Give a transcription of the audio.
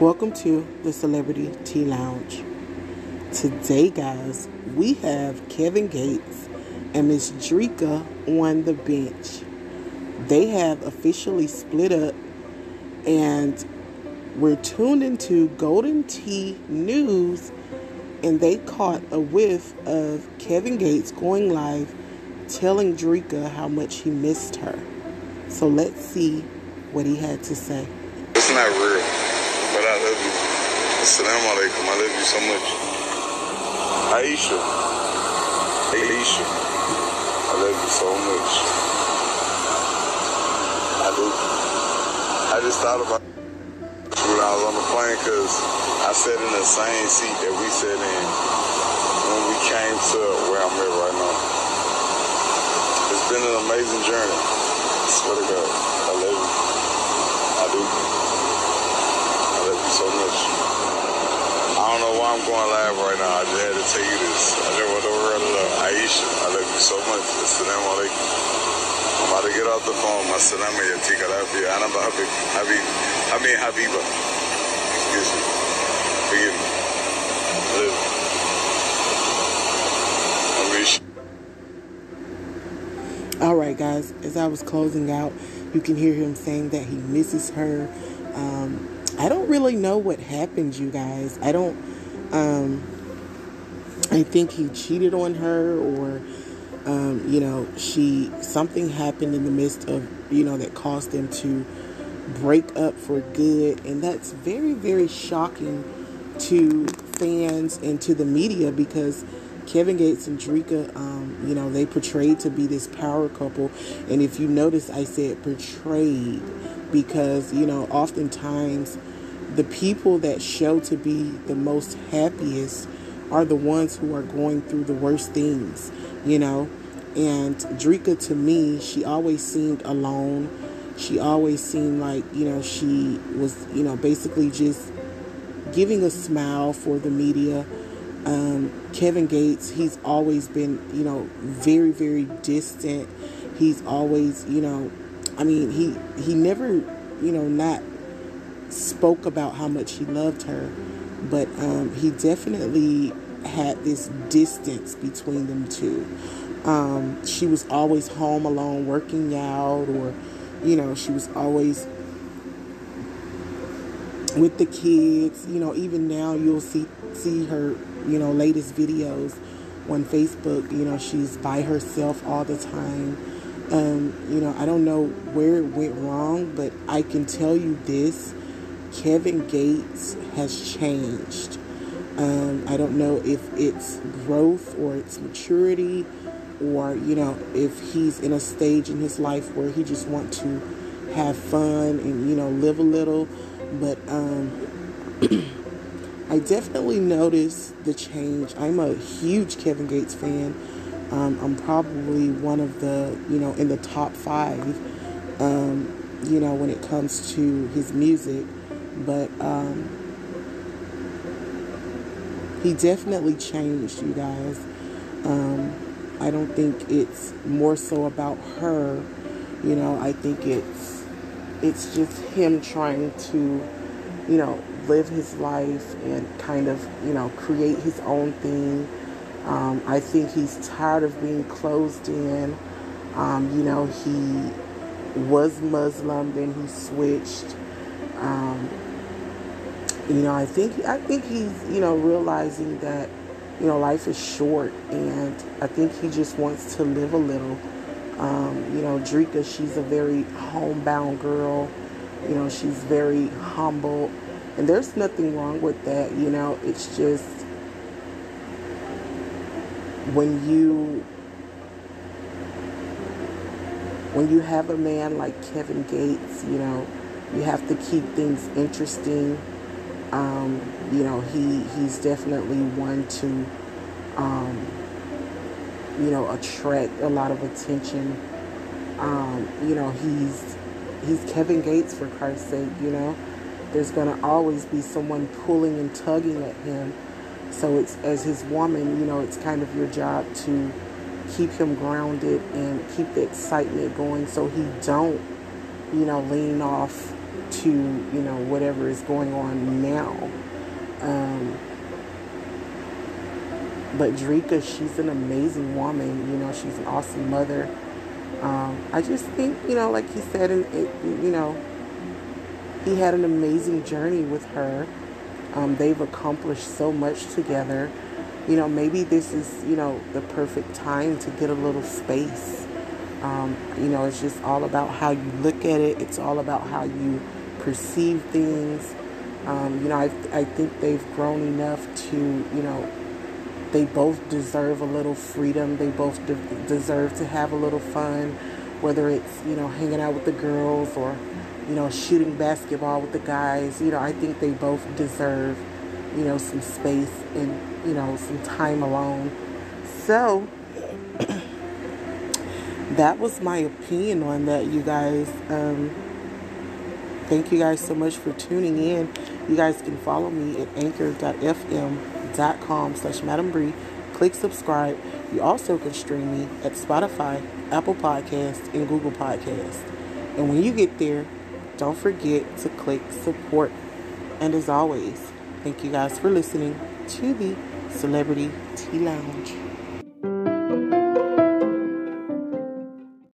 Welcome to the Celebrity Tea Lounge. Today, guys, we have Kevin Gates and Miss Dreka on the bench. They have officially split up, and we're tuned into Golden Tea News, and they caught a whiff of Kevin Gates going live telling Dreka how much he missed her. So let's see what he had to say. It's not real, but I love you. Assalamu alaikum. I love you so much. Aisha. Aisha. I love you so much. I do. I just thought about when I was on the plane because I sat in the same seat that we sat in when we came to where I'm at right now. It's been an amazing journey. I swear to God. I love you. I do. I love you so much. I don't know why I'm going live right now. I just had to tell you this. I just want world to. Aisha, I love you so much. Assalamu alaikum. I'm about to get off the phone. My salam yatika lafiya. Ana ba habib. Habib. I mean Habiba. Excuse me. Forgive me. I love you. I miss you. All right, guys, as I was closing out, you can hear him saying that he misses her. Um, I don't really know what happened, you guys. I don't, um, I think he cheated on her or, um, you know, she, something happened in the midst of, you know, that caused them to break up for good. And that's very, very shocking to fans and to the media because Kevin Gates and Dreka, um, you know, they portrayed to be this power couple. And if you notice, I said portrayed because, you know, oftentimes the people that show to be the most happiest are the ones who are going through the worst things, you know. And Dreka, to me, she always seemed alone. She always seemed like, you know, she was, you know, basically just giving a smile for the media. Um, Kevin Gates, he's always been, you know, very, very distant. He's always, you know, I mean, he he never, you know, not spoke about how much he loved her, but um, he definitely had this distance between them two. Um, she was always home alone, working out, or, you know, she was always with the kids. You know, even now you'll see see her, you know, latest videos on Facebook. You know, she's by herself all the time. Um, you know, I don't know where it went wrong, but I can tell you this: Kevin Gates has changed. Um, I don't know if it's growth or it's maturity, or you know, if he's in a stage in his life where he just wants to have fun and you know live a little. But um, I definitely noticed the change. I'm a huge Kevin Gates fan. Um, I'm probably one of the, you know, in the top five, um, you know, when it comes to his music. But um, he definitely changed, you guys. Um, I don't think it's more so about her. You know, I think it's it's just him trying to, you know, live his life and kind of, you know, create his own thing. Um, I think he's tired of being closed in. Um, you know, he was Muslim, then he switched. Um, you know, I think I think he's you know realizing that you know life is short, and I think he just wants to live a little. Um, you know, Dreka, she's a very homebound girl. You know, she's very humble, and there's nothing wrong with that. You know, it's just when you when you have a man like Kevin Gates, you know, you have to keep things interesting. Um, you know, he he's definitely one to, um, you know, attract a lot of attention. Um, you know, he's he's Kevin Gates for Christ's sake. You know, there's gonna always be someone pulling and tugging at him. So it's as his woman, you know, it's kind of your job to keep him grounded and keep the excitement going, so he don't, you know, lean off to you know whatever is going on now. Um, but Dreka, she's an amazing woman. You know, she's an awesome mother. Um, I just think, you know, like he said, and you know, he had an amazing journey with her. Um, they've accomplished so much together. You know, maybe this is, you know, the perfect time to get a little space. Um, you know, it's just all about how you look at it. It's all about how you perceive things. Um, you know, I, I think they've grown enough to, you know, they both deserve a little freedom. They both de- deserve to have a little fun, whether it's, you know, hanging out with the girls or, you know, shooting basketball with the guys. You know, I think they both deserve, you know, some space and, you know, some time alone. So, that was my opinion on that, you guys. Um, Thank you guys so much for tuning in. You guys can follow me at anchor.fm.com slash Madam. Click subscribe. You also can stream me at Spotify, Apple Podcasts, and Google Podcasts. And when you get there, don't forget to click support. And as always, thank you guys for listening to the Celebrity Tea Lounge.